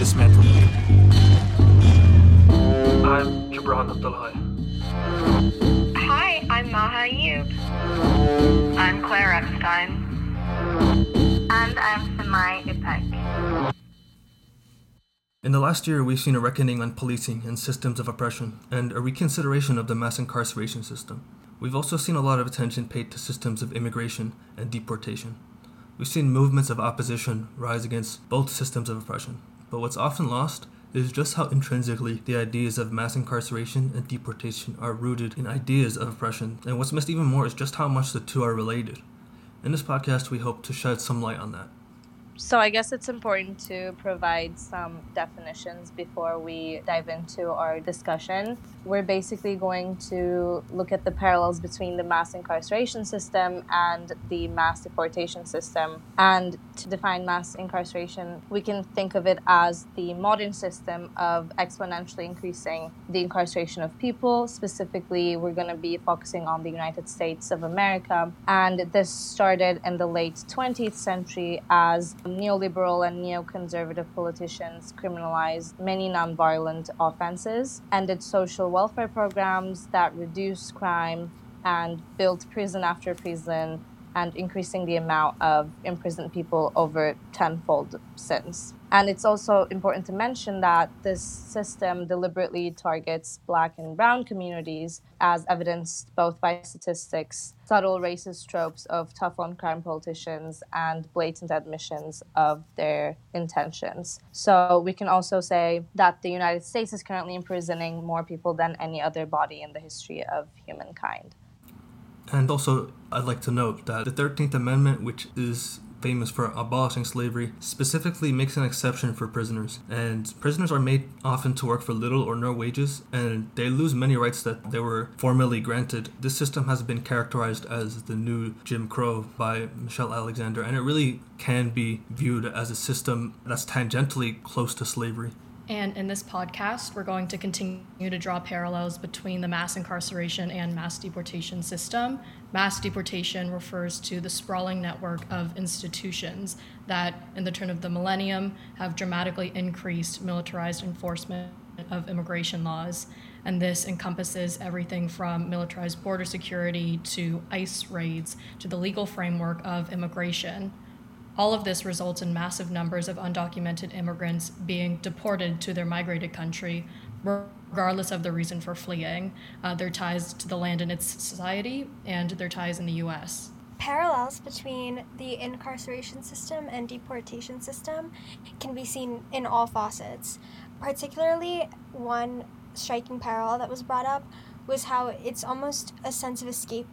dismantled. I'm Jabran Abdulhai. Hi, I'm Maha Ayub. I'm Claire Eckstein. And I'm Samai Ipek. In the last year, we've seen a reckoning on policing and systems of oppression, and a reconsideration of the mass incarceration system. We've also seen a lot of attention paid to systems of immigration and deportation. We've seen movements of opposition rise against both systems of oppression, but what's often lost is just how intrinsically the ideas of mass incarceration and deportation are rooted in ideas of oppression, and what's missed even more is just how much the two are related. In this podcast, we hope to shed some light on that. So I guess it's important to provide some definitions before we dive into our discussion. We're basically going to look at the parallels between the mass incarceration system and the mass deportation system. And to define mass incarceration, we can think of it as the modern system of exponentially increasing the incarceration of people. Specifically, we're going to be focusing on the United States of America. And this started in the late 20th century as neoliberal and neoconservative politicians criminalized many nonviolent offenses, ended social welfare programs that reduced crime, and built prison after prison, and increasing the amount of imprisoned people over tenfold since. And it's also important to mention that this system deliberately targets black and brown communities, as evidenced both by statistics, subtle racist tropes of tough on crime politicians, and blatant admissions of their intentions. So we can also say that the United States is currently imprisoning more people than any other body in the history of humankind. And also, I'd like to note that the 13th Amendment, which is famous for abolishing slavery, specifically makes an exception for prisoners. And prisoners are made often to work for little or no wages, and they lose many rights that they were formerly granted. This system has been characterized as the new Jim Crow by Michelle Alexander, and it really can be viewed as a system that's tangentially close to slavery. And in this podcast, we're going to continue to draw parallels between the mass incarceration and mass deportation system. Mass deportation refers to the sprawling network of institutions that, in the turn of the millennium, have dramatically increased militarized enforcement of immigration laws. And this encompasses everything from militarized border security to ICE raids to the legal framework of immigration. All of this results in massive numbers of undocumented immigrants being deported to their migrated country, regardless of the reason for fleeing, uh, their ties to the land and its society, and their ties in the U.S. Parallels between the incarceration system and deportation system can be seen in all facets. Particularly, one striking parallel that was brought up was how it's almost a sense of escape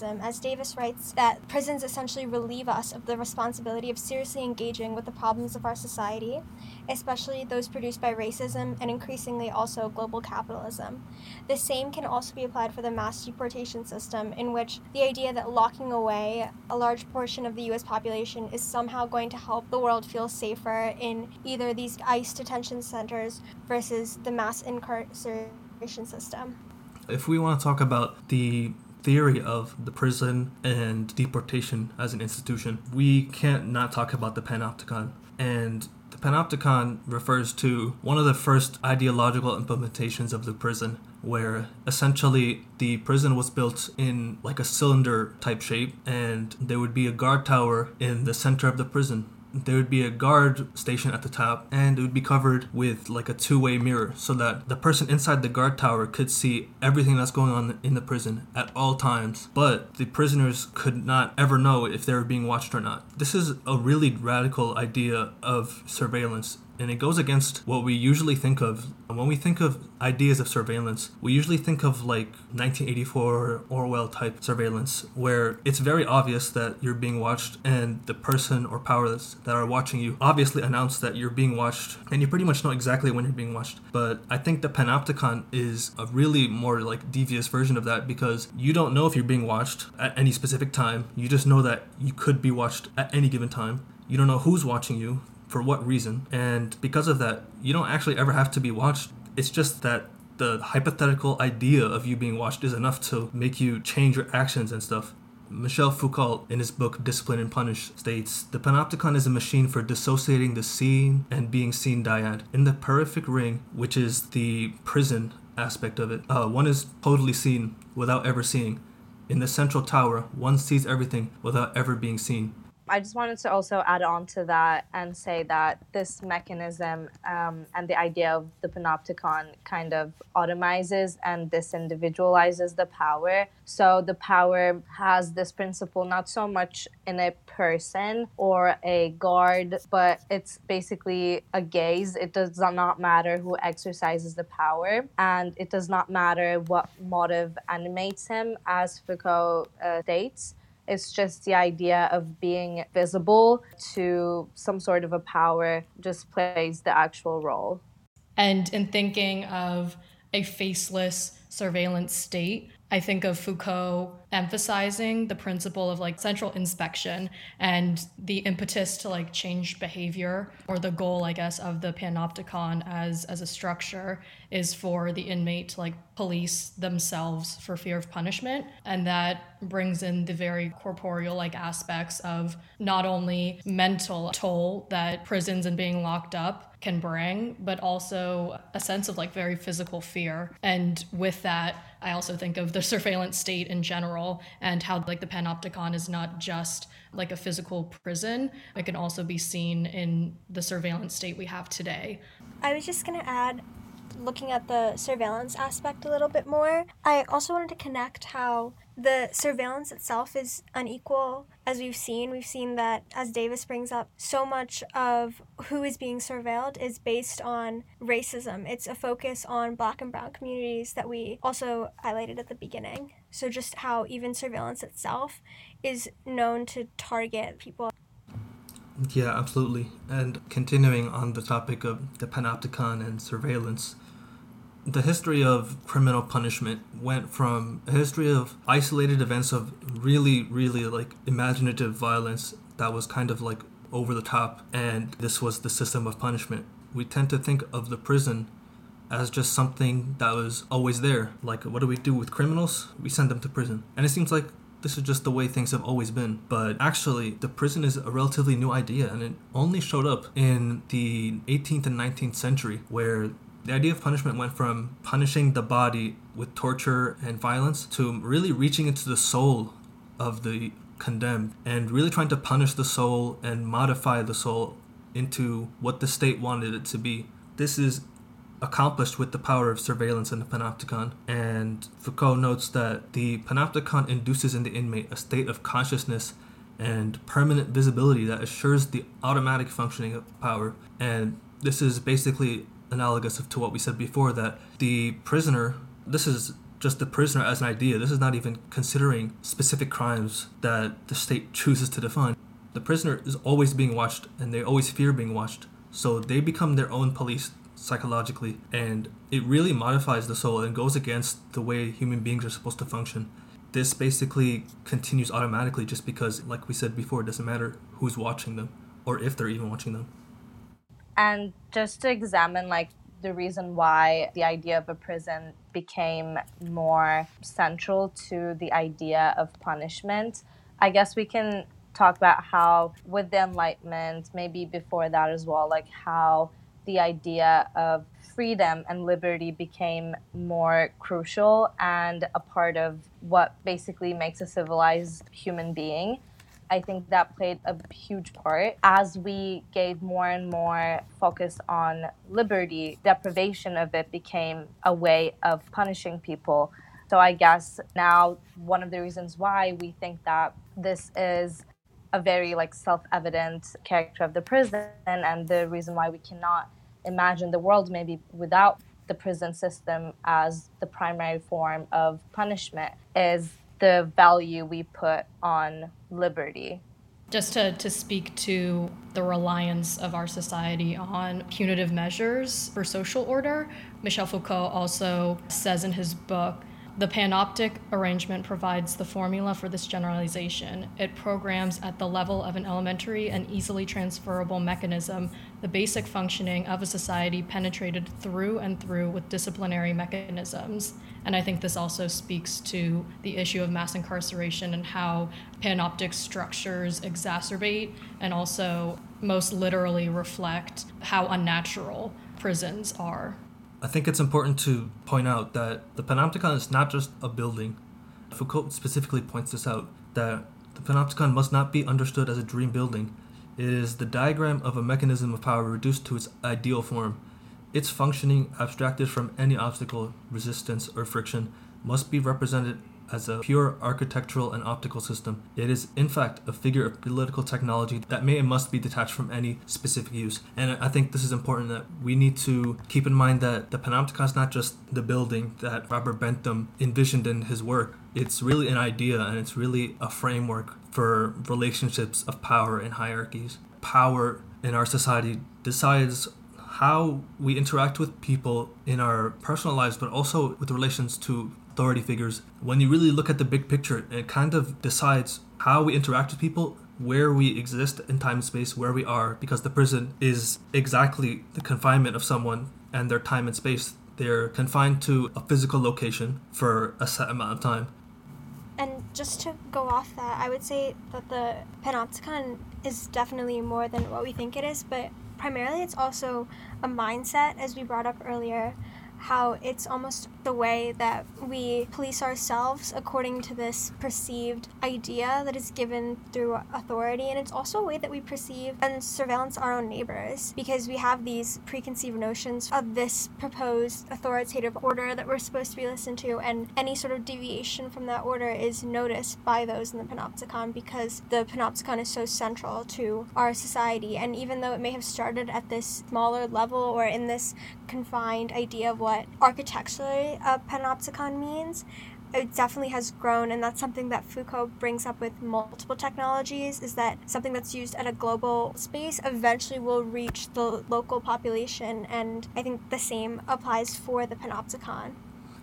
as Davis writes, that prisons essentially relieve us of the responsibility of seriously engaging with the problems of our society, especially those produced by racism and increasingly also global capitalism. The same can also be applied for the mass deportation system, in which the idea that locking away a large portion of the US population is somehow going to help the world feel safer in either these ICE detention centers versus the mass incarceration system. If we want to talk about the theory of the prison and deportation as an institution, we can't not talk about the panopticon. And the panopticon refers to one of the first ideological implementations of the prison, where essentially the prison was built in like a cylinder type shape, and there would be a guard tower in the center of the prison there would be a guard station at the top and it would be covered with like a two-way mirror so that the person inside the guard tower could see everything that's going on in the prison at all times. But the prisoners could not ever know if they were being watched or not. This is a really radical idea of surveillance and it goes against what we usually think of. When we think of ideas of surveillance, we usually think of like 1984 Orwell type surveillance, where it's very obvious that you're being watched, and the person or powers that are watching you obviously announce that you're being watched, and you pretty much know exactly when you're being watched. But I think the panopticon is a really more like devious version of that because you don't know if you're being watched at any specific time. You just know that you could be watched at any given time. You don't know who's watching you for what reason. And because of that, you don't actually ever have to be watched. It's just that the hypothetical idea of you being watched is enough to make you change your actions and stuff. Michel Foucault, in his book Discipline and Punish, states the panopticon is a machine for dissociating the seen and being seen dyad. In the peripheric ring, which is the prison aspect of it, uh, one is totally seen without ever seeing. In the central tower, one sees everything without ever being seen. I just wanted to also add on to that and say that this mechanism um, and the idea of the panopticon kind of automizes and disindividualizes the power. So the power has this principle not so much in a person or a guard, but it's basically a gaze. It does not matter who exercises the power, and it does not matter what motive animates him, as Foucault uh, states. It's just the idea of being visible to some sort of a power just plays the actual role. And in thinking of a faceless surveillance state, I think of Foucault emphasizing the principle of like central inspection and the impetus to like change behavior or the goal I guess of the panopticon as as a structure is for the inmate to like police themselves for fear of punishment and that brings in the very corporeal like aspects of not only mental toll that prisons and being locked up can bring, but also a sense of like very physical fear. And with that, I also think of the surveillance state in general and how like the panopticon is not just like a physical prison, it can also be seen in the surveillance state we have today. I was just going to add looking at the surveillance aspect a little bit more, I also wanted to connect how the surveillance itself is unequal. As we've seen, we've seen that, as Davis brings up, so much of who is being surveilled is based on racism. It's a focus on black and brown communities that we also highlighted at the beginning. So, just how even surveillance itself is known to target people yeah, absolutely. And continuing on the topic of the panopticon and surveillance, the history of criminal punishment went from a history of isolated events of really, really like imaginative violence that was kind of like over the top, and this was the system of punishment. We tend to think of the prison as just something that was always there. Like, what do we do with criminals? We send them to prison. And it seems like this is just the way things have always been. But actually, the prison is a relatively new idea, and it only showed up in the 18th and 19th century, where the idea of punishment went from punishing the body with torture and violence to really reaching into the soul of the condemned and really trying to punish the soul and modify the soul into what the state wanted it to be. This is accomplished with the power of surveillance in the panopticon. And Foucault notes that the panopticon induces in the inmate a state of consciousness and permanent visibility that assures the automatic functioning of power. And this is basically analogous to what we said before that the prisoner, this is just the prisoner as an idea. This is not even considering specific crimes that the state chooses to define. The prisoner is always being watched and they always fear being watched. So they become their own police psychologically and it really modifies the soul and goes against the way human beings are supposed to function. This basically continues automatically just because, like we said before, it doesn't matter who's watching them or if they're even watching them and just to examine like the reason why the idea of a prison became more central to the idea of punishment i guess we can talk about how with the enlightenment maybe before that as well like how the idea of freedom and liberty became more crucial and a part of what basically makes a civilized human being I think that played a huge part. As we gave more and more focus on liberty, deprivation of it became a way of punishing people. So I guess now one of the reasons why we think that this is a very like self-evident character of the prison and the reason why we cannot imagine the world maybe without the prison system as the primary form of punishment is the value we put on liberty. Just to, to speak to the reliance of our society on punitive measures for social order, Michel Foucault also says in his book The panoptic arrangement provides the formula for this generalization. It programs at the level of an elementary and easily transferable mechanism the basic functioning of a society penetrated through and through with disciplinary mechanisms. And I think this also speaks to the issue of mass incarceration and how panoptic structures exacerbate and also most literally reflect how unnatural prisons are. I think it's important to point out that the panopticon is not just a building. Foucault specifically points this out that the panopticon must not be understood as a dream building. It is the diagram of a mechanism of power reduced to its ideal form. Its functioning, abstracted from any obstacle, resistance, or friction, must be represented as a pure architectural and optical system. It is, in fact, a figure of political technology that may and must be detached from any specific use. And I think this is important that we need to keep in mind that the panopticon is not just the building that Robert Bentham envisioned in his work. It's really an idea and it's really a framework for relationships of power and hierarchies. Power in our society decides how we interact with people in our personal lives, but also with relations to authority figures. When you really look at the big picture, it kind of decides how we interact with people, where we exist in time and space, where we are, because the prison is exactly the confinement of someone and their time and space. They're confined to a physical location for a set amount of time. And just to go off that, I would say that the panopticon is definitely more than what we think it is, but primarily it's also a mindset, as we brought up earlier, how it's almost the way that we police ourselves according to this perceived idea that is given through authority. And it's also a way that we perceive and surveillance our own neighbors because we have these preconceived notions of this proposed authoritative order that we're supposed to be listened to. And any sort of deviation from that order is noticed by those in the panopticon because the panopticon is so central to our society. And even though it may have started at this smaller level or in this confined idea of what architecturally a panopticon means, it definitely has grown and that's something that Foucault brings up with multiple technologies is that something that's used at a global space eventually will reach the local population and I think the same applies for the panopticon.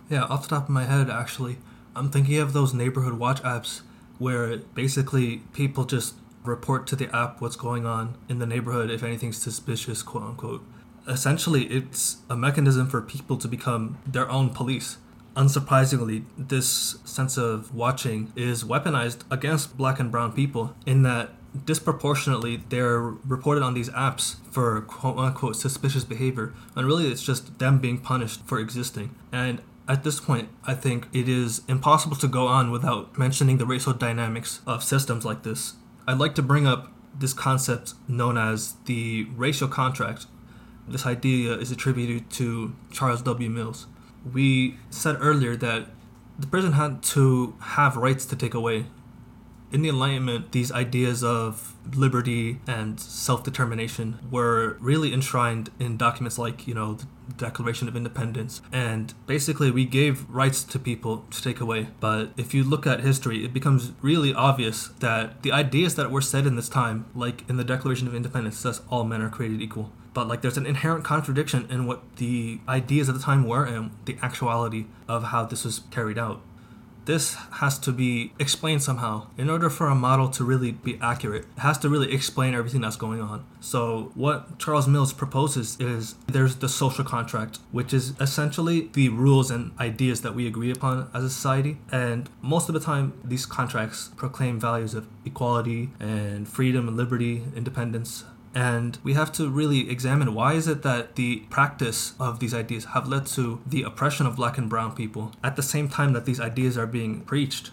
Yeah, off the top of my head actually, I'm thinking of those neighborhood watch apps where basically people just report to the app what's going on in the neighborhood if anything's suspicious, quote unquote essentially it's a mechanism for people to become their own police. Unsurprisingly, this sense of watching is weaponized against black and brown people in that disproportionately they're reported on these apps for quote unquote suspicious behavior and really it's just them being punished for existing and at this point i think it is impossible to go on without mentioning the racial dynamics of systems like this i'd like to bring up this concept known as the racial contract this idea is attributed to Charles W. Mills. We said earlier that the prison had to have rights to take away. In the Enlightenment, these ideas of liberty and self determination were really enshrined in documents like, you know, the Declaration of Independence. And basically, we gave rights to people to take away. But if you look at history, it becomes really obvious that the ideas that were said in this time, like in the Declaration of Independence, says all men are created equal but like there's an inherent contradiction in what the ideas at the time were and the actuality of how this was carried out. This has to be explained somehow. In order for a model to really be accurate, it has to really explain everything that's going on. So, what Charles Mills proposes is there's the social contract, which is essentially the rules and ideas that we agree upon as a society. And most of the time, these contracts proclaim values of equality and freedom and liberty, independence, and we have to really examine why is it that the practice of these ideas have led to the oppression of black and brown people at the same time that these ideas are being preached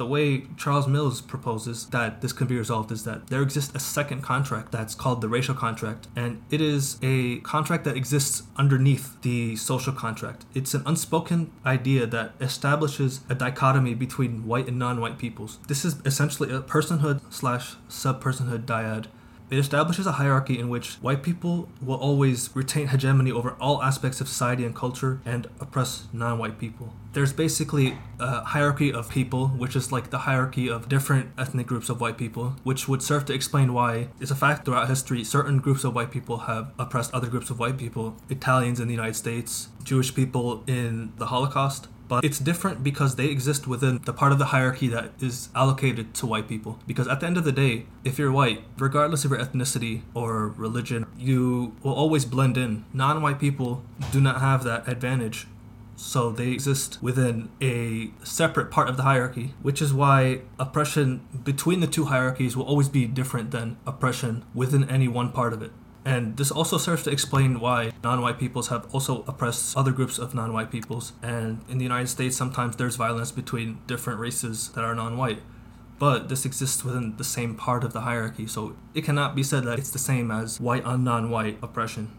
the way Charles Mills proposes that this can be resolved is that there exists a second contract that's called the racial contract, and it is a contract that exists underneath the social contract. It's an unspoken idea that establishes a dichotomy between white and non white peoples. This is essentially a personhood slash sub personhood dyad it establishes a hierarchy in which white people will always retain hegemony over all aspects of society and culture and oppress non white people. There's basically a hierarchy of people, which is like the hierarchy of different ethnic groups of white people, which would serve to explain why it's a fact throughout history certain groups of white people have oppressed other groups of white people. Italians in the United States, Jewish people in the Holocaust, but it's different because they exist within the part of the hierarchy that is allocated to white people. Because at the end of the day, if you're white, regardless of your ethnicity or religion, you will always blend in. Non white people do not have that advantage so they exist within a separate part of the hierarchy, which is why oppression between the two hierarchies will always be different than oppression within any one part of it. And this also serves to explain why non white peoples have also oppressed other groups of non white peoples. And in the United States, sometimes there's violence between different races that are non white. But this exists within the same part of the hierarchy, so it cannot be said that it's the same as white on non white oppression.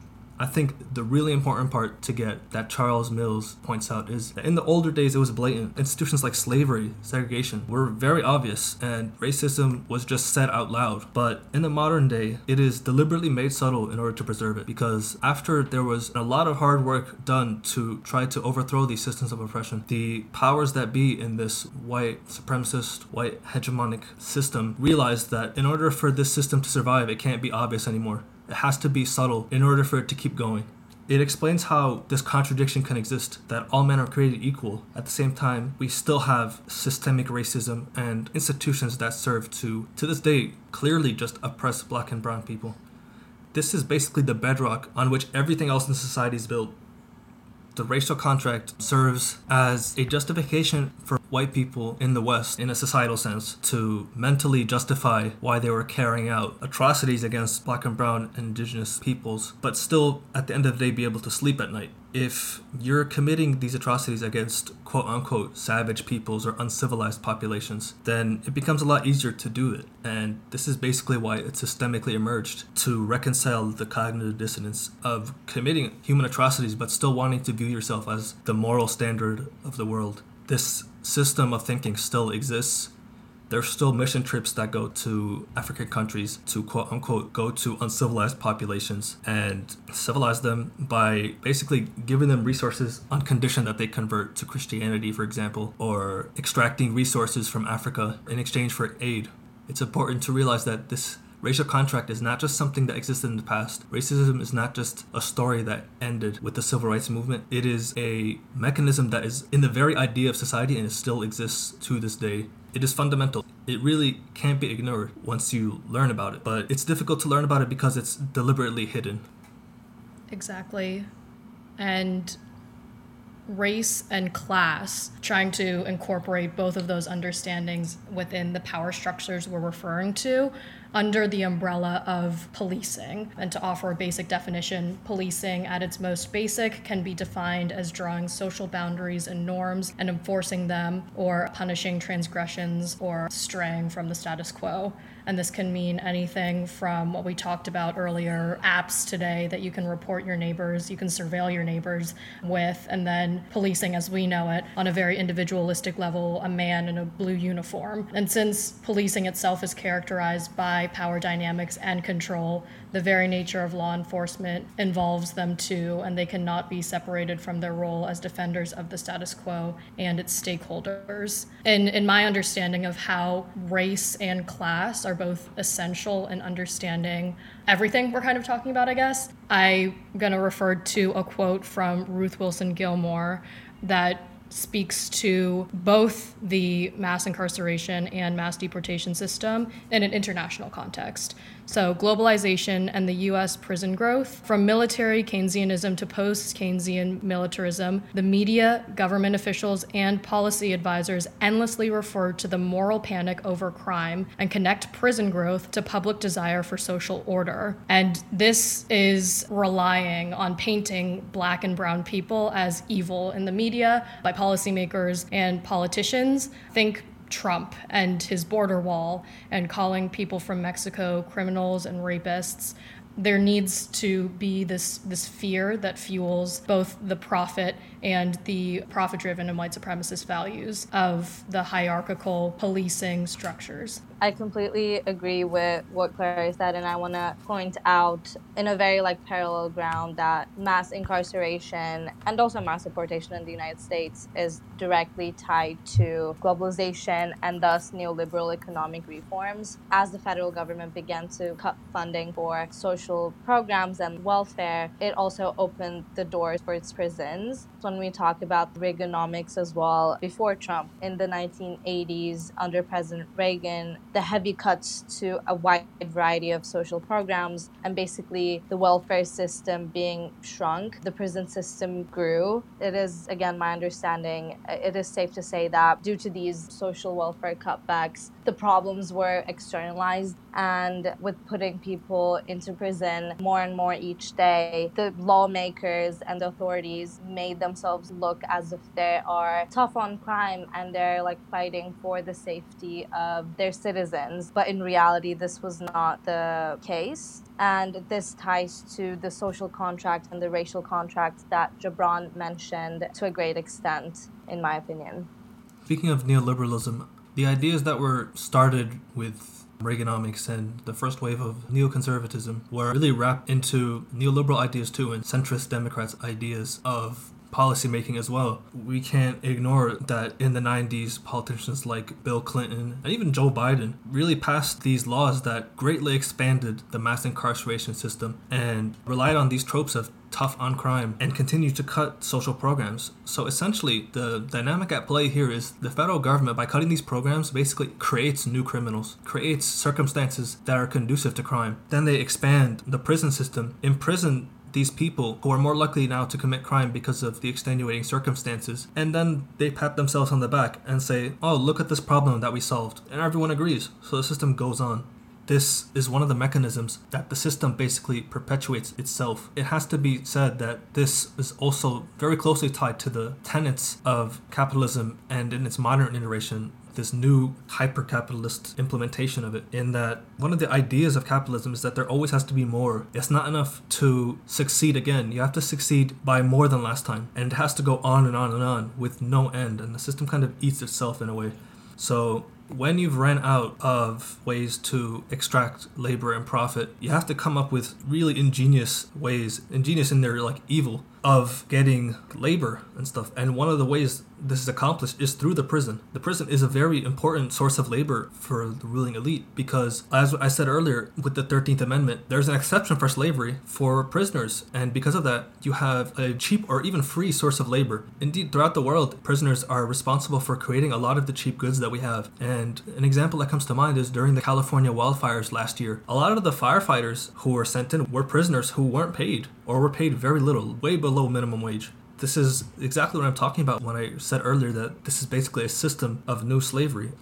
I think the really important part to get that Charles Mills points out is that in the older days it was blatant. Institutions like slavery, segregation were very obvious and racism was just said out loud. But in the modern day, it is deliberately made subtle in order to preserve it because after there was a lot of hard work done to try to overthrow these systems of oppression, the powers that be in this white supremacist, white hegemonic system realized that in order for this system to survive, it can't be obvious anymore. It has to be subtle in order for it to keep going. It explains how this contradiction can exist that all men are created equal. At the same time, we still have systemic racism and institutions that serve to, to this day, clearly just oppress black and brown people. This is basically the bedrock on which everything else in society is built. The racial contract serves as a justification for white people in the West, in a societal sense, to mentally justify why they were carrying out atrocities against black and brown indigenous peoples, but still, at the end of the day, be able to sleep at night if you're committing these atrocities against quote unquote savage peoples or uncivilized populations, then it becomes a lot easier to do it. And this is basically why it systemically emerged to reconcile the cognitive dissonance of committing human atrocities but still wanting to view yourself as the moral standard of the world. This system of thinking still exists there's still mission trips that go to African countries to quote unquote go to uncivilized populations and civilize them by basically giving them resources on condition that they convert to Christianity, for example, or extracting resources from Africa in exchange for aid. It's important to realize that this racial contract is not just something that existed in the past. Racism is not just a story that ended with the civil rights movement. It is a mechanism that is in the very idea of society and it still exists to this day. It is fundamental. It really can't be ignored once you learn about it, but it's difficult to learn about it because it's deliberately hidden. Exactly. And race and class, trying to incorporate both of those understandings within the power structures we're referring to under the umbrella of policing. And to offer a basic definition, policing at its most basic can be defined as drawing social boundaries and norms and enforcing them or punishing transgressions or straying from the status quo. And this can mean anything from what we talked about earlier apps today that you can report your neighbors, you can surveil your neighbors with, and then policing as we know it on a very individualistic level, a man in a blue uniform. And since policing itself is characterized by power dynamics and control, the very nature of law enforcement involves them too, and they cannot be separated from their role as defenders of the status quo and its stakeholders. In, in my understanding of how race and class are both essential in understanding everything we're kind of talking about, I guess, I'm going to refer to a quote from Ruth Wilson Gilmore that speaks to both the mass incarceration and mass deportation system in an international context. So, globalization and the US prison growth, from military Keynesianism to post Keynesian militarism, the media, government officials, and policy advisors endlessly refer to the moral panic over crime and connect prison growth to public desire for social order. And this is relying on painting black and brown people as evil in the media by policymakers and politicians. Think Trump and his border wall and calling people from Mexico criminals and rapists. There needs to be this this fear that fuels both the profit and the profit driven and white supremacist values of the hierarchical policing structures. I completely agree with what Claire said, and I want to point out in a very like parallel ground that mass incarceration and also mass deportation in the United States is directly tied to globalization and thus neoliberal economic reforms. As the federal government began to cut funding for social programs and welfare, it also opened the doors for its prisons. When we talk about Reaganomics as well, before Trump in the 1980s under President Reagan, the heavy cuts to a wide variety of social programs and basically the welfare system being shrunk, the prison system grew. It is, again, my understanding, uh, it is safe to say that due to these social welfare cutbacks, the problems were externalized and with putting people into prison more and more each day the lawmakers and authorities made themselves look as if they are tough on crime and they're like fighting for the safety of their citizens. But in reality this was not the case. And this ties to the social contract and the racial contract that Jabran mentioned to a great extent in my opinion. Speaking of neoliberalism the ideas that were started with Reaganomics and the first wave of neoconservatism were really wrapped into neoliberal ideas too and centrist Democrats' ideas of policymaking as well. We can't ignore that in the 90s, politicians like Bill Clinton and even Joe Biden really passed these laws that greatly expanded the mass incarceration system and relied on these tropes of tough on crime and continue to cut social programs. So essentially, the dynamic at play here is the federal government, by cutting these programs, basically creates new criminals, creates circumstances that are conducive to crime. Then they expand the prison system, imprison these people who are more likely now to commit crime because of the extenuating circumstances. And then they pat themselves on the back and say, oh, look at this problem that we solved. And everyone agrees. So the system goes on this is one of the mechanisms that the system basically perpetuates itself. It has to be said that this is also very closely tied to the tenets of capitalism and in its modern iteration this new hyper capitalist implementation of it in that one of the ideas of capitalism is that there always has to be more. It's not enough to succeed again. You have to succeed by more than last time. And it has to go on and on and on with no end. And the system kind of eats itself in a way. So when you've ran out of ways to extract labor and profit, you have to come up with really ingenious ways, ingenious in their like evil of getting labor and stuff. And one of the ways this is accomplished is through the prison. The prison is a very important source of labor for the ruling elite because, as I said earlier, with the 13th Amendment, there's an exception for slavery for prisoners. And because of that, you have a cheap or even free source of labor. Indeed, throughout the world, prisoners are responsible for creating a lot of the cheap goods that we have. And an example that comes to mind is during the California wildfires last year. A lot of the firefighters who were sent in were prisoners who weren't paid or were paid very little, way below minimum wage. This is exactly what I'm talking about when I said earlier that this is basically a system of new slavery.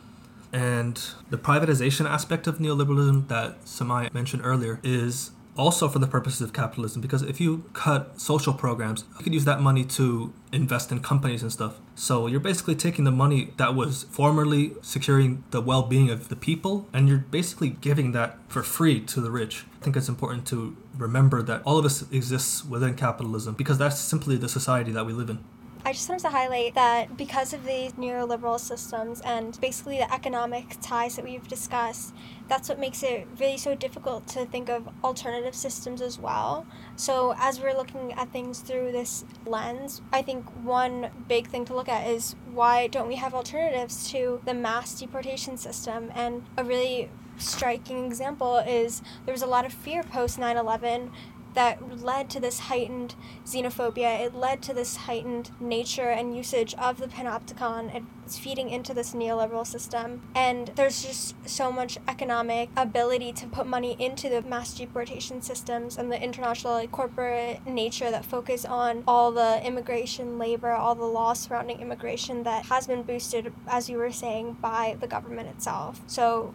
And the privatization aspect of neoliberalism that Samai mentioned earlier is also for the purposes of capitalism because if you cut social programs you could use that money to invest in companies and stuff so you're basically taking the money that was formerly securing the well-being of the people and you're basically giving that for free to the rich. I think it's important to remember that all of us exists within capitalism because that's simply the society that we live in I just wanted to highlight that because of these neoliberal systems and basically the economic ties that we've discussed, that's what makes it really so difficult to think of alternative systems as well. So, as we're looking at things through this lens, I think one big thing to look at is why don't we have alternatives to the mass deportation system? And a really striking example is there was a lot of fear post 9 11 that led to this heightened xenophobia. It led to this heightened nature and usage of the panopticon. It's feeding into this neoliberal system. And there's just so much economic ability to put money into the mass deportation systems and the international like, corporate nature that focus on all the immigration, labor, all the laws surrounding immigration that has been boosted, as you were saying, by the government itself. So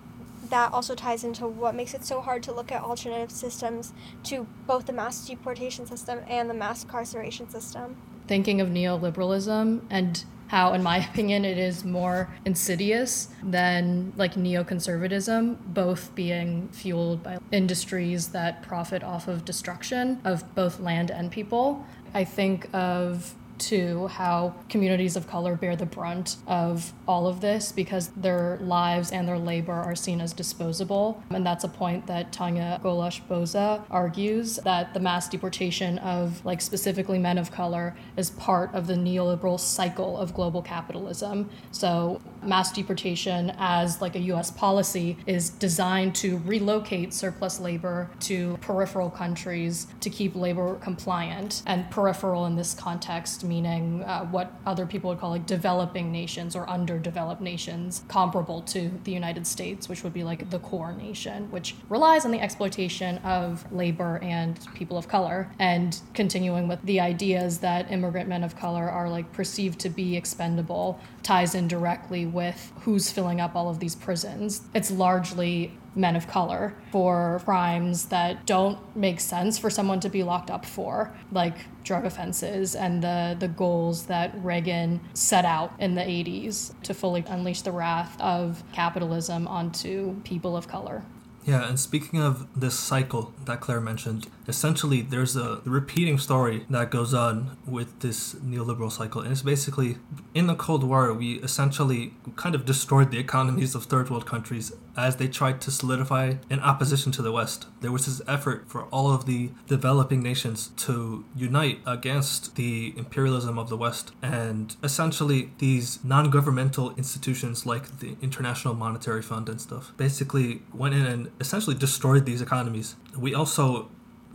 that also ties into what makes it so hard to look at alternative systems to both the mass deportation system and the mass incarceration system. Thinking of neoliberalism and how, in my opinion, it is more insidious than like neoconservatism, both being fueled by industries that profit off of destruction of both land and people. I think of to how communities of color bear the brunt of all of this because their lives and their labor are seen as disposable. And that's a point that Tanya Golash-Boza argues that the mass deportation of, like, specifically men of color is part of the neoliberal cycle of global capitalism. So, mass deportation as, like, a US policy is designed to relocate surplus labor to peripheral countries to keep labor compliant. And peripheral in this context meaning uh, what other people would call like developing nations or underdeveloped nations, comparable to the United States, which would be like the core nation, which relies on the exploitation of labor and people of color. And continuing with the ideas that immigrant men of color are like perceived to be expendable ties in directly with who's filling up all of these prisons. It's largely men of color for crimes that don't make sense for someone to be locked up for, like drug offenses and the, the goals that Reagan set out in the 80s to fully unleash the wrath of capitalism onto people of color. Yeah, and speaking of this cycle that Claire mentioned, essentially there's a repeating story that goes on with this neoliberal cycle. And it's basically in the Cold War, we essentially kind of destroyed the economies of third world countries as they tried to solidify in opposition to the West. There was this effort for all of the developing nations to unite against the imperialism of the West. And essentially, these non governmental institutions like the International Monetary Fund and stuff basically went in and essentially destroyed these economies. We also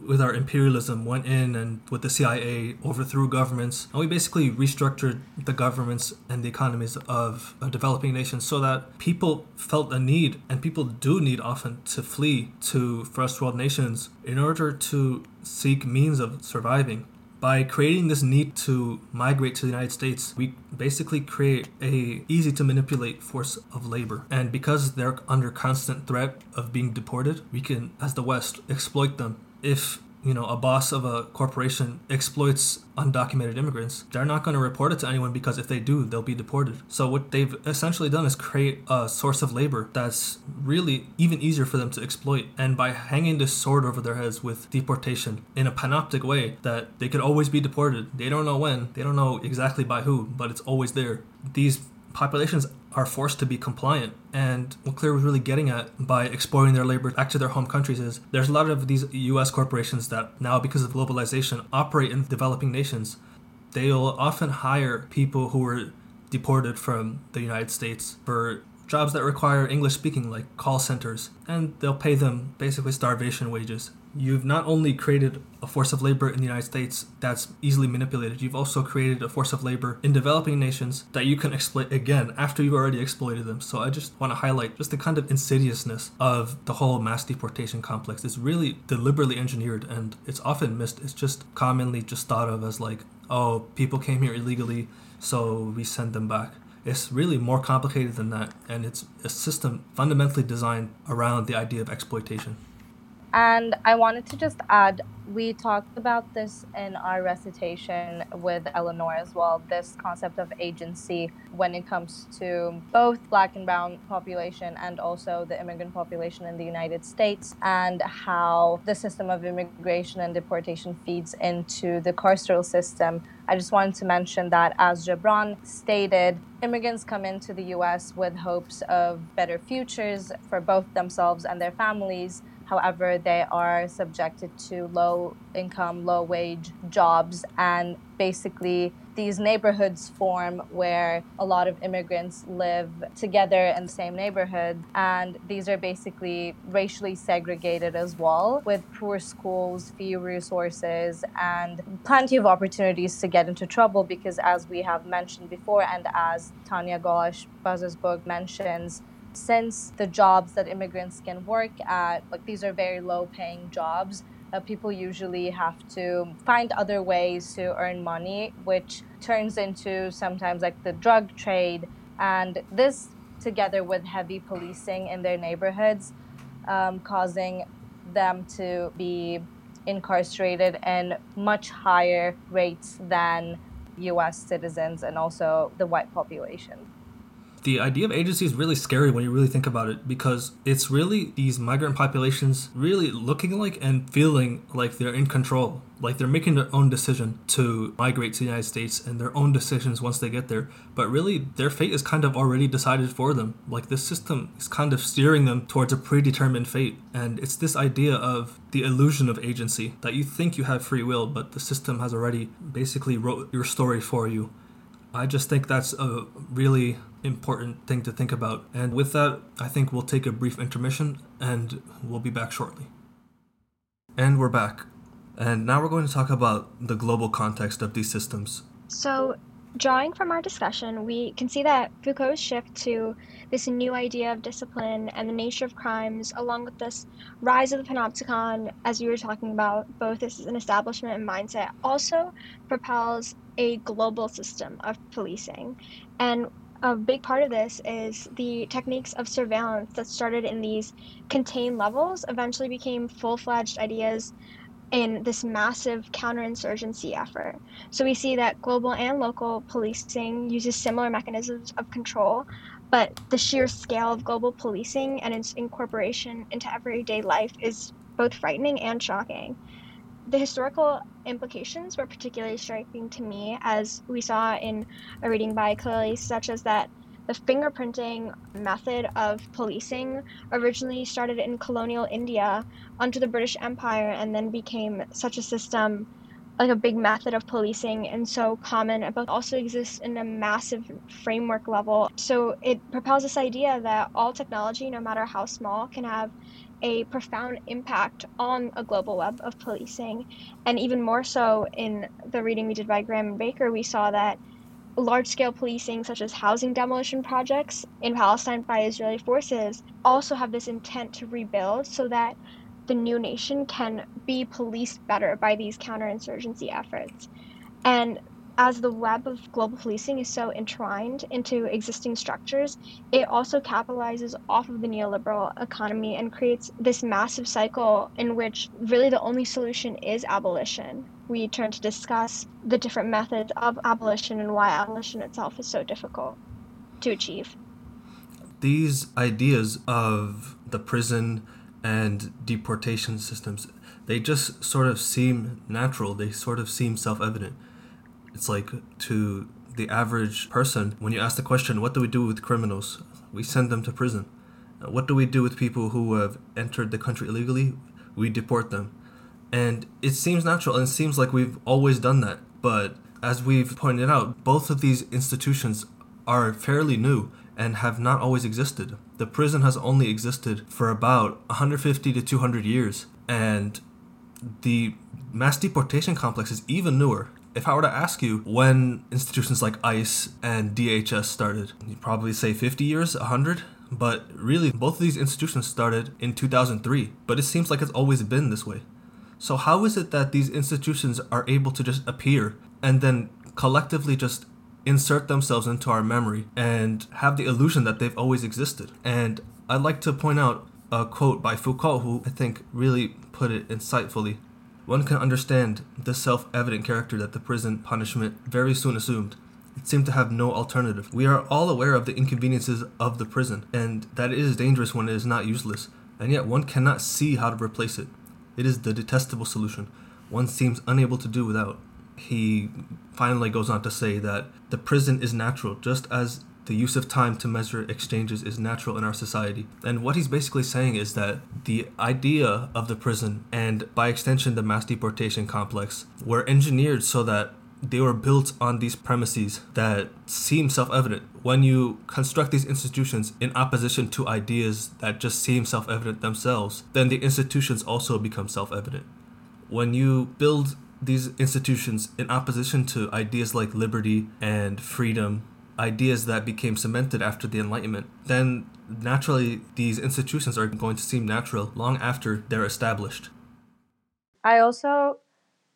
with our imperialism went in and with the CIA overthrew governments and we basically restructured the governments and the economies of developing nations so that people felt a need and people do need often to flee to first world nations in order to seek means of surviving by creating this need to migrate to the United States, we basically create a easy to manipulate force of labor. And because they're under constant threat of being deported, we can, as the West, exploit them if you know a boss of a corporation exploits undocumented immigrants they're not going to report it to anyone because if they do they'll be deported. So what they've essentially done is create a source of labor that's really even easier for them to exploit. And by hanging this sword over their heads with deportation in a panoptic way that they could always be deported they don't know when they don't know exactly by who but it's always there. These populations are forced to be compliant. And what Claire was really getting at by exporting their labor back to their home countries is there's a lot of these US corporations that now, because of globalization, operate in developing nations. They'll often hire people who were deported from the United States for jobs that require English speaking, like call centers, and they'll pay them basically starvation wages you've not only created a force of labor in the United States that's easily manipulated, you've also created a force of labor in developing nations that you can exploit again after you've already exploited them. So I just want to highlight just the kind of insidiousness of the whole mass deportation complex. It's really deliberately engineered and it's often missed. It's just commonly just thought of as like, oh, people came here illegally, so we send them back. It's really more complicated than that, and it's a system fundamentally designed around the idea of exploitation. And I wanted to just add, we talked about this in our recitation with Eleanor as well this concept of agency when it comes to both black and brown population and also the immigrant population in the United States, and how the system of immigration and deportation feeds into the carceral system. I just wanted to mention that, as Jabran stated, immigrants come into the US with hopes of better futures for both themselves and their families However, they are subjected to low income, low wage jobs, and basically these neighborhoods form where a lot of immigrants live together in the same neighborhood. And these are basically racially segregated as well, with poor schools, few resources, and plenty of opportunities to get into trouble because, as we have mentioned before, and as Tanya Boza's book mentions, since the jobs that immigrants can work at, like these are very low paying jobs, uh, people usually have to find other ways to earn money, which turns into sometimes like the drug trade. And this, together with heavy policing in their neighborhoods, um, causing them to be incarcerated in much higher rates than US citizens and also the white population. The idea of agency is really scary when you really think about it because it's really these migrant populations really looking like and feeling like they're in control. Like they're making their own decision to migrate to the United States and their own decisions once they get there. But really, their fate is kind of already decided for them. Like this system is kind of steering them towards a predetermined fate. And it's this idea of the illusion of agency that you think you have free will, but the system has already basically wrote your story for you. I just think that's a really important thing to think about. And with that, I think we'll take a brief intermission and we'll be back shortly. And we're back. And now we're going to talk about the global context of these systems. So, drawing from our discussion, we can see that Foucault's shift to this new idea of discipline and the nature of crimes, along with this rise of the panopticon, as you were talking about, both as an establishment and mindset, also propels a global system of policing. And a big part of this is the techniques of surveillance that started in these contained levels eventually became full fledged ideas in this massive counterinsurgency effort. So we see that global and local policing uses similar mechanisms of control, but the sheer scale of global policing and its incorporation into everyday life is both frightening and shocking. The historical implications were particularly striking to me, as we saw in a reading by Khalili, such as that the fingerprinting method of policing originally started in colonial India under the British Empire and then became such a system like a big method of policing and so common, but also exists in a massive framework level. So it propels this idea that all technology, no matter how small, can have a profound impact on a global web of policing. And even more so in the reading we did by Graham and Baker, we saw that large scale policing, such as housing demolition projects in Palestine by Israeli forces, also have this intent to rebuild so that the new nation can be policed better by these counterinsurgency efforts. And as the web of global policing is so entwined into existing structures, it also capitalizes off of the neoliberal economy and creates this massive cycle in which really the only solution is abolition. We turn to discuss the different methods of abolition and why abolition itself is so difficult to achieve. These ideas of the prison and deportation systems, they just sort of seem natural, they sort of seem self evident it's like to the average person, when you ask the question, what do we do with criminals? We send them to prison. Uh, what do we do with people who have entered the country illegally? We deport them. And it seems natural and it seems like we've always done that. But as we've pointed out, both of these institutions are fairly new and have not always existed. The prison has only existed for about 150 to 200 years, and the mass deportation complex is even newer if I were to ask you when institutions like ICE and DHS started, you'd probably say 50 years, 100. But really, both of these institutions started in 2003. But it seems like it's always been this way. So, how is it that these institutions are able to just appear and then collectively just insert themselves into our memory and have the illusion that they've always existed? And I'd like to point out a quote by Foucault, who I think really put it insightfully one can understand the self evident character that the prison punishment very soon assumed. It seemed to have no alternative. We are all aware of the inconveniences of the prison, and that it is dangerous when it is not useless, and yet one cannot see how to replace it. It is the detestable solution. One seems unable to do without. He finally goes on to say that the prison is natural, just as the use of time to measure exchanges is natural in our society. And what he's basically saying is that the idea of the prison and by extension the mass deportation complex were engineered so that they were built on these premises that seem self evident. When you construct these institutions in opposition to ideas that just seem self evident themselves, then the institutions also become self evident. When you build these institutions in opposition to ideas like liberty and freedom ideas that became cemented after the Enlightenment, then naturally these institutions are going to seem natural long after they're established. I also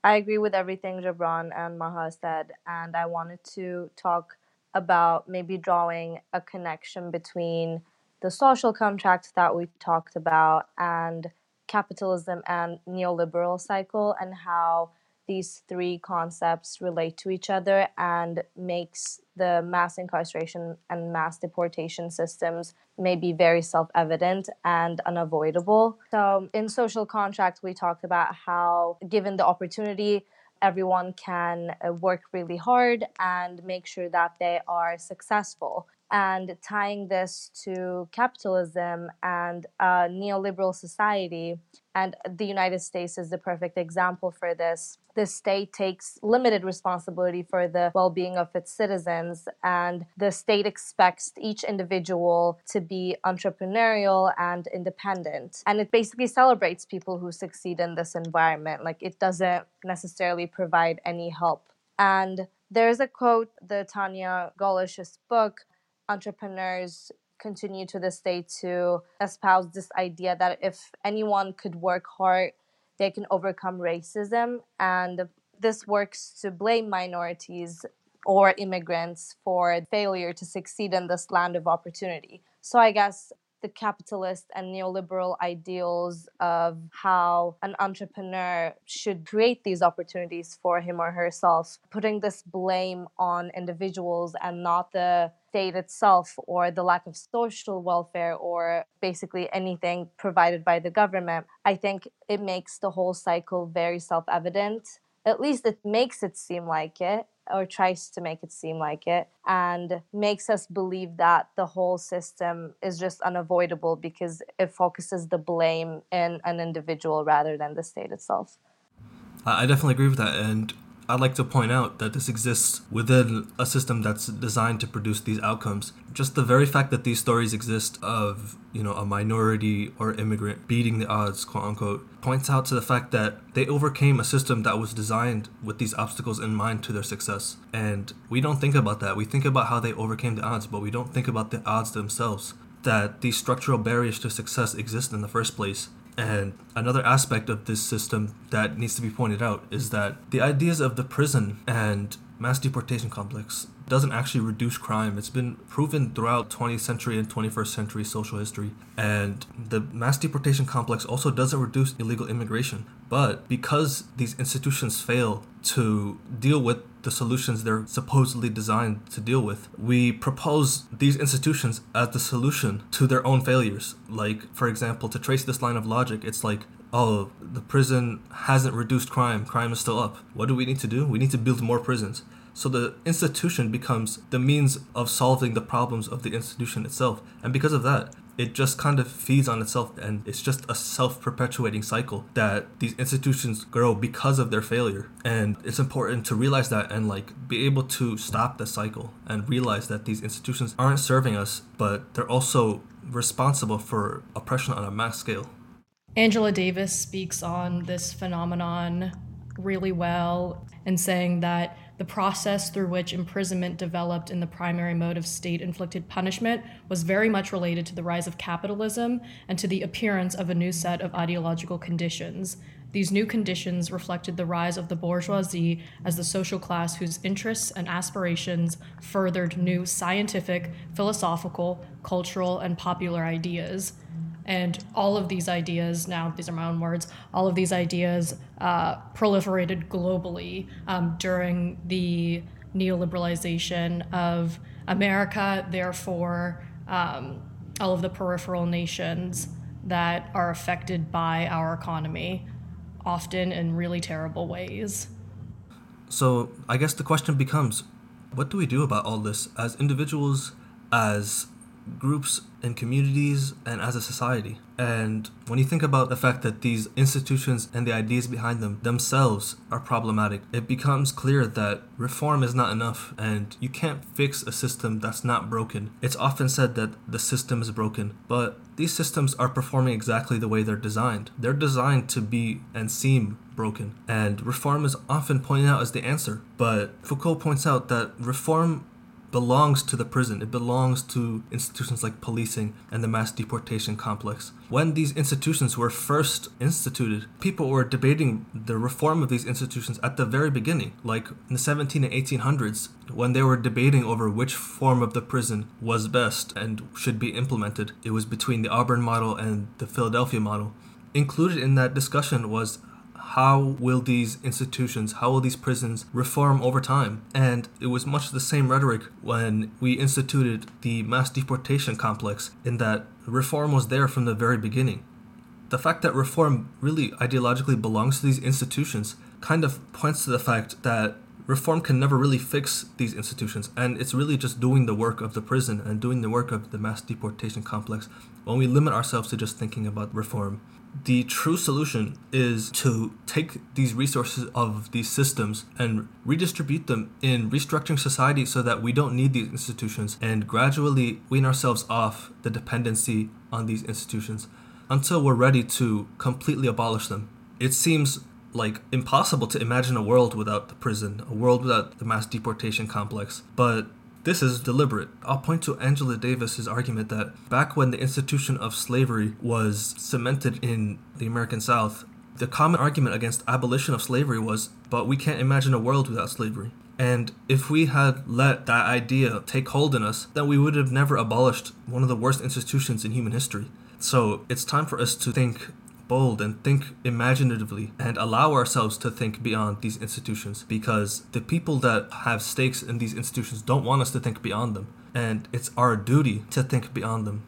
I agree with everything Jabran and Maha said, and I wanted to talk about maybe drawing a connection between the social contract that we talked about and capitalism and neoliberal cycle and how these three concepts relate to each other and makes the mass incarceration and mass deportation systems may be very self evident and unavoidable. So, in social contract, we talked about how, given the opportunity, everyone can uh, work really hard and make sure that they are successful. And tying this to capitalism and neoliberal society, and the United States is the perfect example for this. The state takes limited responsibility for the well being of its citizens, and the state expects each individual to be entrepreneurial and independent. And it basically celebrates people who succeed in this environment. Like, it doesn't necessarily provide any help. And there's a quote, the Tanya Golash's book, Entrepreneurs continue to this day to espouse this idea that if anyone could work hard, they can overcome racism. And this works to blame minorities or immigrants for failure to succeed in this land of opportunity. So I guess the capitalist and neoliberal ideals of how an entrepreneur should create these opportunities for him or herself, putting this blame on individuals and not the state itself or the lack of social welfare or basically anything provided by the government, I think it makes the whole cycle very self evident. At least it makes it seem like it or tries to make it seem like it and makes us believe that the whole system is just unavoidable because it focuses the blame in an individual rather than the state itself. I definitely agree with that. And I'd like to point out that this exists within a system that's designed to produce these outcomes. Just the very fact that these stories exist of, you know, a minority or immigrant beating the odds, quote unquote, points out to the fact that they overcame a system that was designed with these obstacles in mind to their success. And we don't think about that. We think about how they overcame the odds, but we don't think about the odds themselves. That these structural barriers to success exist in the first place and another aspect of this system that needs to be pointed out is that the ideas of the prison and mass deportation complex doesn't actually reduce crime. It's been proven throughout 20th century and 21st century social history. And the mass deportation complex also doesn't reduce illegal immigration. But because these institutions fail to deal with the solutions they're supposedly designed to deal with. We propose these institutions as the solution to their own failures. Like, for example, to trace this line of logic, it's like, oh, the prison hasn't reduced crime, crime is still up. What do we need to do? We need to build more prisons. So the institution becomes the means of solving the problems of the institution itself. And because of that, it just kind of feeds on itself and it's just a self-perpetuating cycle that these institutions grow because of their failure. And it's important to realize that and like be able to stop the cycle and realize that these institutions aren't serving us but they're also responsible for oppression on a mass scale. Angela davis speaks on this phenomenon really well and saying that the process through which imprisonment developed in the primary mode of state inflicted punishment was very much related to the rise of capitalism and to the appearance of a new set of ideological conditions. These new conditions reflected the rise of the bourgeoisie as the social class whose interests and aspirations furthered new scientific, philosophical, cultural, and popular ideas. And all of these ideas, now these are my own words, all of these ideas uh, proliferated globally um, during the neoliberalization of America, therefore, um, all of the peripheral nations that are affected by our economy, often in really terrible ways. So, I guess the question becomes what do we do about all this as individuals, as groups and communities and as a society. And when you think about the fact that these institutions and the ideas behind them themselves are problematic, it becomes clear that reform is not enough and you can't fix a system that's not broken. It's often said that the system is broken, but these systems are performing exactly the way they're designed. They're designed to be and seem broken, and reform is often pointed out as the answer. But Foucault points out that reform belongs to the prison. It belongs to institutions like policing and the mass deportation complex. When these institutions were first instituted, people were debating the reform of these institutions at the very beginning, like in the 17 and 1800s, when they were debating over which form of the prison was best and should be implemented. It was between the Auburn model and the Philadelphia model. Included in that discussion was how will these institutions, how will these prisons reform over time? And it was much the same rhetoric when we instituted the mass deportation complex, in that reform was there from the very beginning. The fact that reform really ideologically belongs to these institutions kind of points to the fact that reform can never really fix these institutions, and it's really just doing the work of the prison and doing the work of the mass deportation complex when we limit ourselves to just thinking about reform the true solution is to take these resources of these systems and redistribute them in restructuring society so that we don't need these institutions and gradually wean ourselves off the dependency on these institutions until we're ready to completely abolish them. It seems like impossible to imagine a world without the prison, a world without the mass deportation complex, but this is deliberate. I'll point to Angela Davis's argument that back when the institution of slavery was cemented in the American South, the common argument against abolition of slavery was, but we can't imagine a world without slavery. And if we had let that idea take hold in us, then we would have never abolished one of the worst institutions in human history. So it's time for us to think bold and think imaginatively and allow ourselves to think beyond these institutions because the people that have stakes in these institutions don't want us to think beyond them. And it's our duty to think beyond them.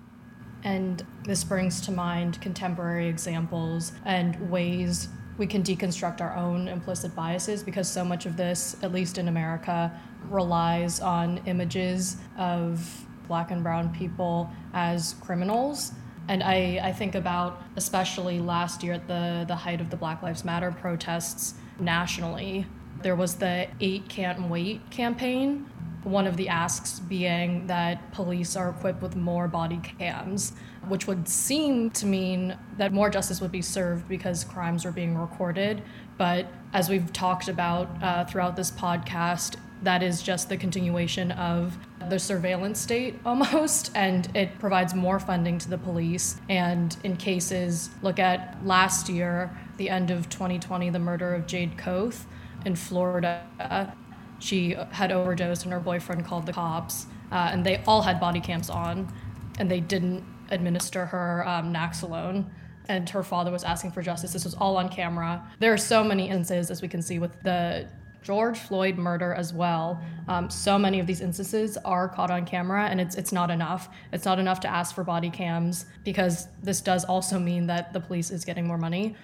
And this brings to mind contemporary examples and ways we can deconstruct our own implicit biases because so much of this, at least in America, relies on images of black and brown people as criminals and I, I think about especially last year at the, the height of the Black Lives Matter protests nationally, there was the Eight Can't Wait campaign. One of the asks being that police are equipped with more body cams, which would seem to mean that more justice would be served because crimes are being recorded. But as we've talked about uh, throughout this podcast, that is just the continuation of the surveillance state almost, and it provides more funding to the police. And in cases, look at last year, the end of 2020, the murder of Jade Koth in Florida. She had overdosed, and her boyfriend called the cops, uh, and they all had body cams on, and they didn't administer her um, Naloxone and her father was asking for justice. This was all on camera. There are so many instances, as we can see, with the George Floyd murder as well. Um, so many of these instances are caught on camera, and it's it's not enough. It's not enough to ask for body cams because this does also mean that the police is getting more money.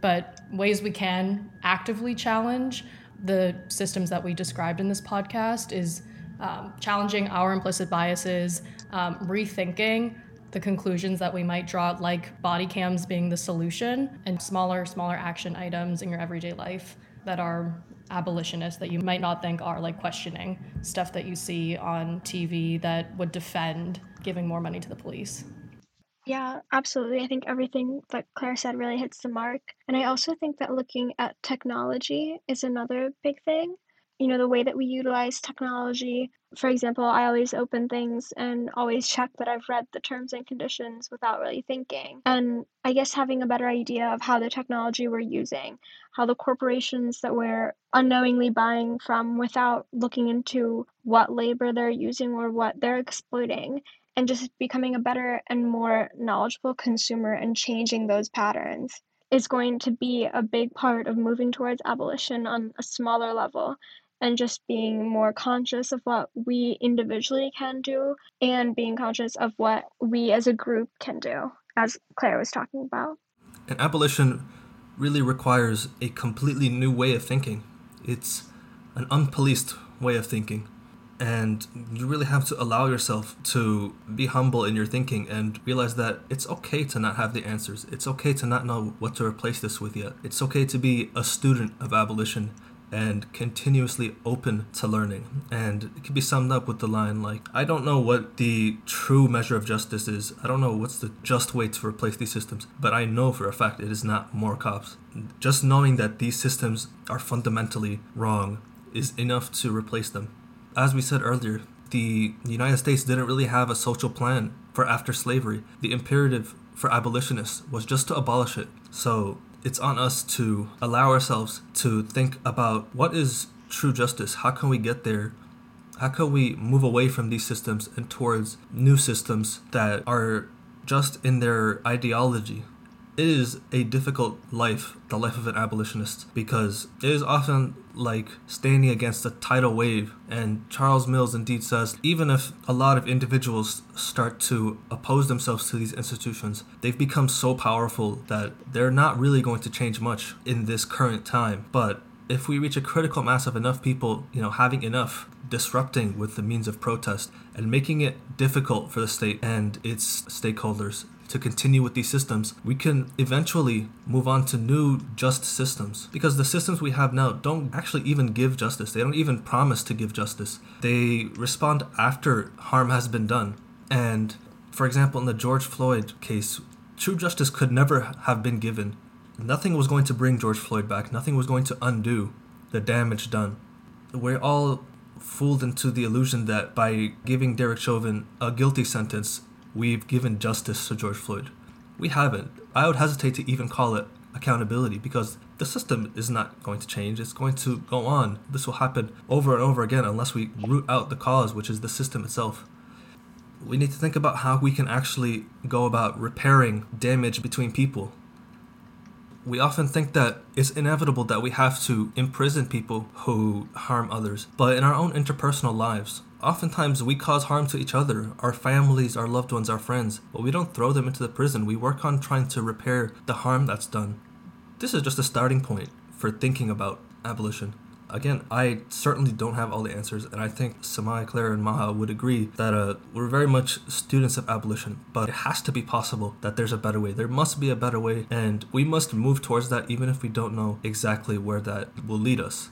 But ways we can actively challenge the systems that we described in this podcast is um, challenging our implicit biases, um, rethinking the conclusions that we might draw, like body cams being the solution, and smaller, smaller action items in your everyday life that are abolitionists that you might not think are like questioning stuff that you see on TV that would defend giving more money to the police. Yeah, absolutely. I think everything that Claire said really hits the mark. And I also think that looking at technology is another big thing you know, the way that we utilize technology. For example, I always open things and always check that I've read the terms and conditions without really thinking. And I guess having a better idea of how the technology we're using, how the corporations that we're unknowingly buying from without looking into what labor they're using or what they're exploiting, and just becoming a better and more knowledgeable consumer and changing those patterns is going to be a big part of moving towards abolition on a smaller level and just being more conscious of what we individually can do and being conscious of what we as a group can do, as Claire was talking about. And abolition really requires a completely new way of thinking. It's an unpoliced way of thinking. And you really have to allow yourself to be humble in your thinking and realize that it's okay to not have the answers. It's okay to not know what to replace this with yet. It's okay to be a student of abolition and continuously open to learning. And it can be summed up with the line like, I don't know what the true measure of justice is. I don't know what's the just way to replace these systems, but I know for a fact it is not more cops. Just knowing that these systems are fundamentally wrong is enough to replace them. As we said earlier, the United States didn't really have a social plan for after slavery. The imperative for abolitionists was just to abolish it. So it's on us to allow ourselves to think about what is true justice? How can we get there? How can we move away from these systems and towards new systems that are just in their ideology is a difficult life, the life of an abolitionist, because it is often like standing against a tidal wave. And Charles Mills indeed says even if a lot of individuals start to oppose themselves to these institutions, they've become so powerful that they're not really going to change much in this current time. But if we reach a critical mass of enough people, you know, having enough disrupting with the means of protest and making it difficult for the state and its stakeholders to continue with these systems, we can eventually move on to new just systems. Because the systems we have now don't actually even give justice, they don't even promise to give justice. They respond after harm has been done. And for example, in the George Floyd case, true justice could never have been given. Nothing was going to bring George Floyd back, nothing was going to undo the damage done. We're all fooled into the illusion that by giving Derek Chauvin a guilty sentence, we've given justice to George Floyd. We haven't. I would hesitate to even call it accountability because the system is not going to change. It's going to go on. This will happen over and over again unless we root out the cause, which is the system itself. We need to think about how we can actually go about repairing damage between people. We often think that it's inevitable that we have to imprison people who harm others, but in our own interpersonal lives, Oftentimes, we cause harm to each other, our families, our loved ones, our friends, but we don't throw them into the prison. We work on trying to repair the harm that's done. This is just a starting point for thinking about abolition. Again, I certainly don't have all the answers, and I think Samai, Claire, and Maha would agree that uh, we're very much students of abolition, but it has to be possible that there's a better way. There must be a better way, and we must move towards that even if we don't know exactly where that will lead us.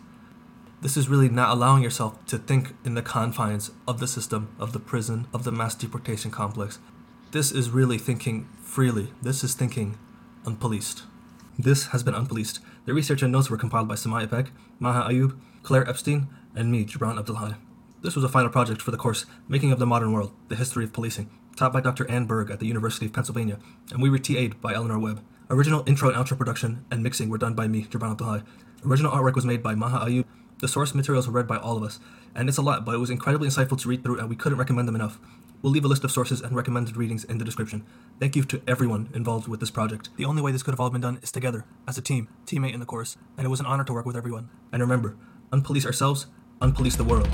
This is really not allowing yourself to think in the confines of the system, of the prison, of the mass deportation complex. This is really thinking freely. This is thinking unpoliced. This has been Unpoliced. The research and notes were compiled by Samaya Ipek, Maha Ayub, Claire Epstein, and me, Gibran Abdulhadi. This was a final project for the course Making of the Modern World, The History of Policing, taught by Dr. Anne Berg at the University of Pennsylvania, and we were TA'd by Eleanor Webb. Original intro and outro production and mixing were done by me, Gibran Abdulhadi. Original artwork was made by Maha Ayub, the source materials were read by all of us, and it's a lot, but it was incredibly insightful to read through, and we couldn't recommend them enough. We'll leave a list of sources and recommended readings in the description. Thank you to everyone involved with this project. The only way this could have all been done is together, as a team, teammate in the course, and it was an honor to work with everyone. And remember, unpolice ourselves, unpolice the world.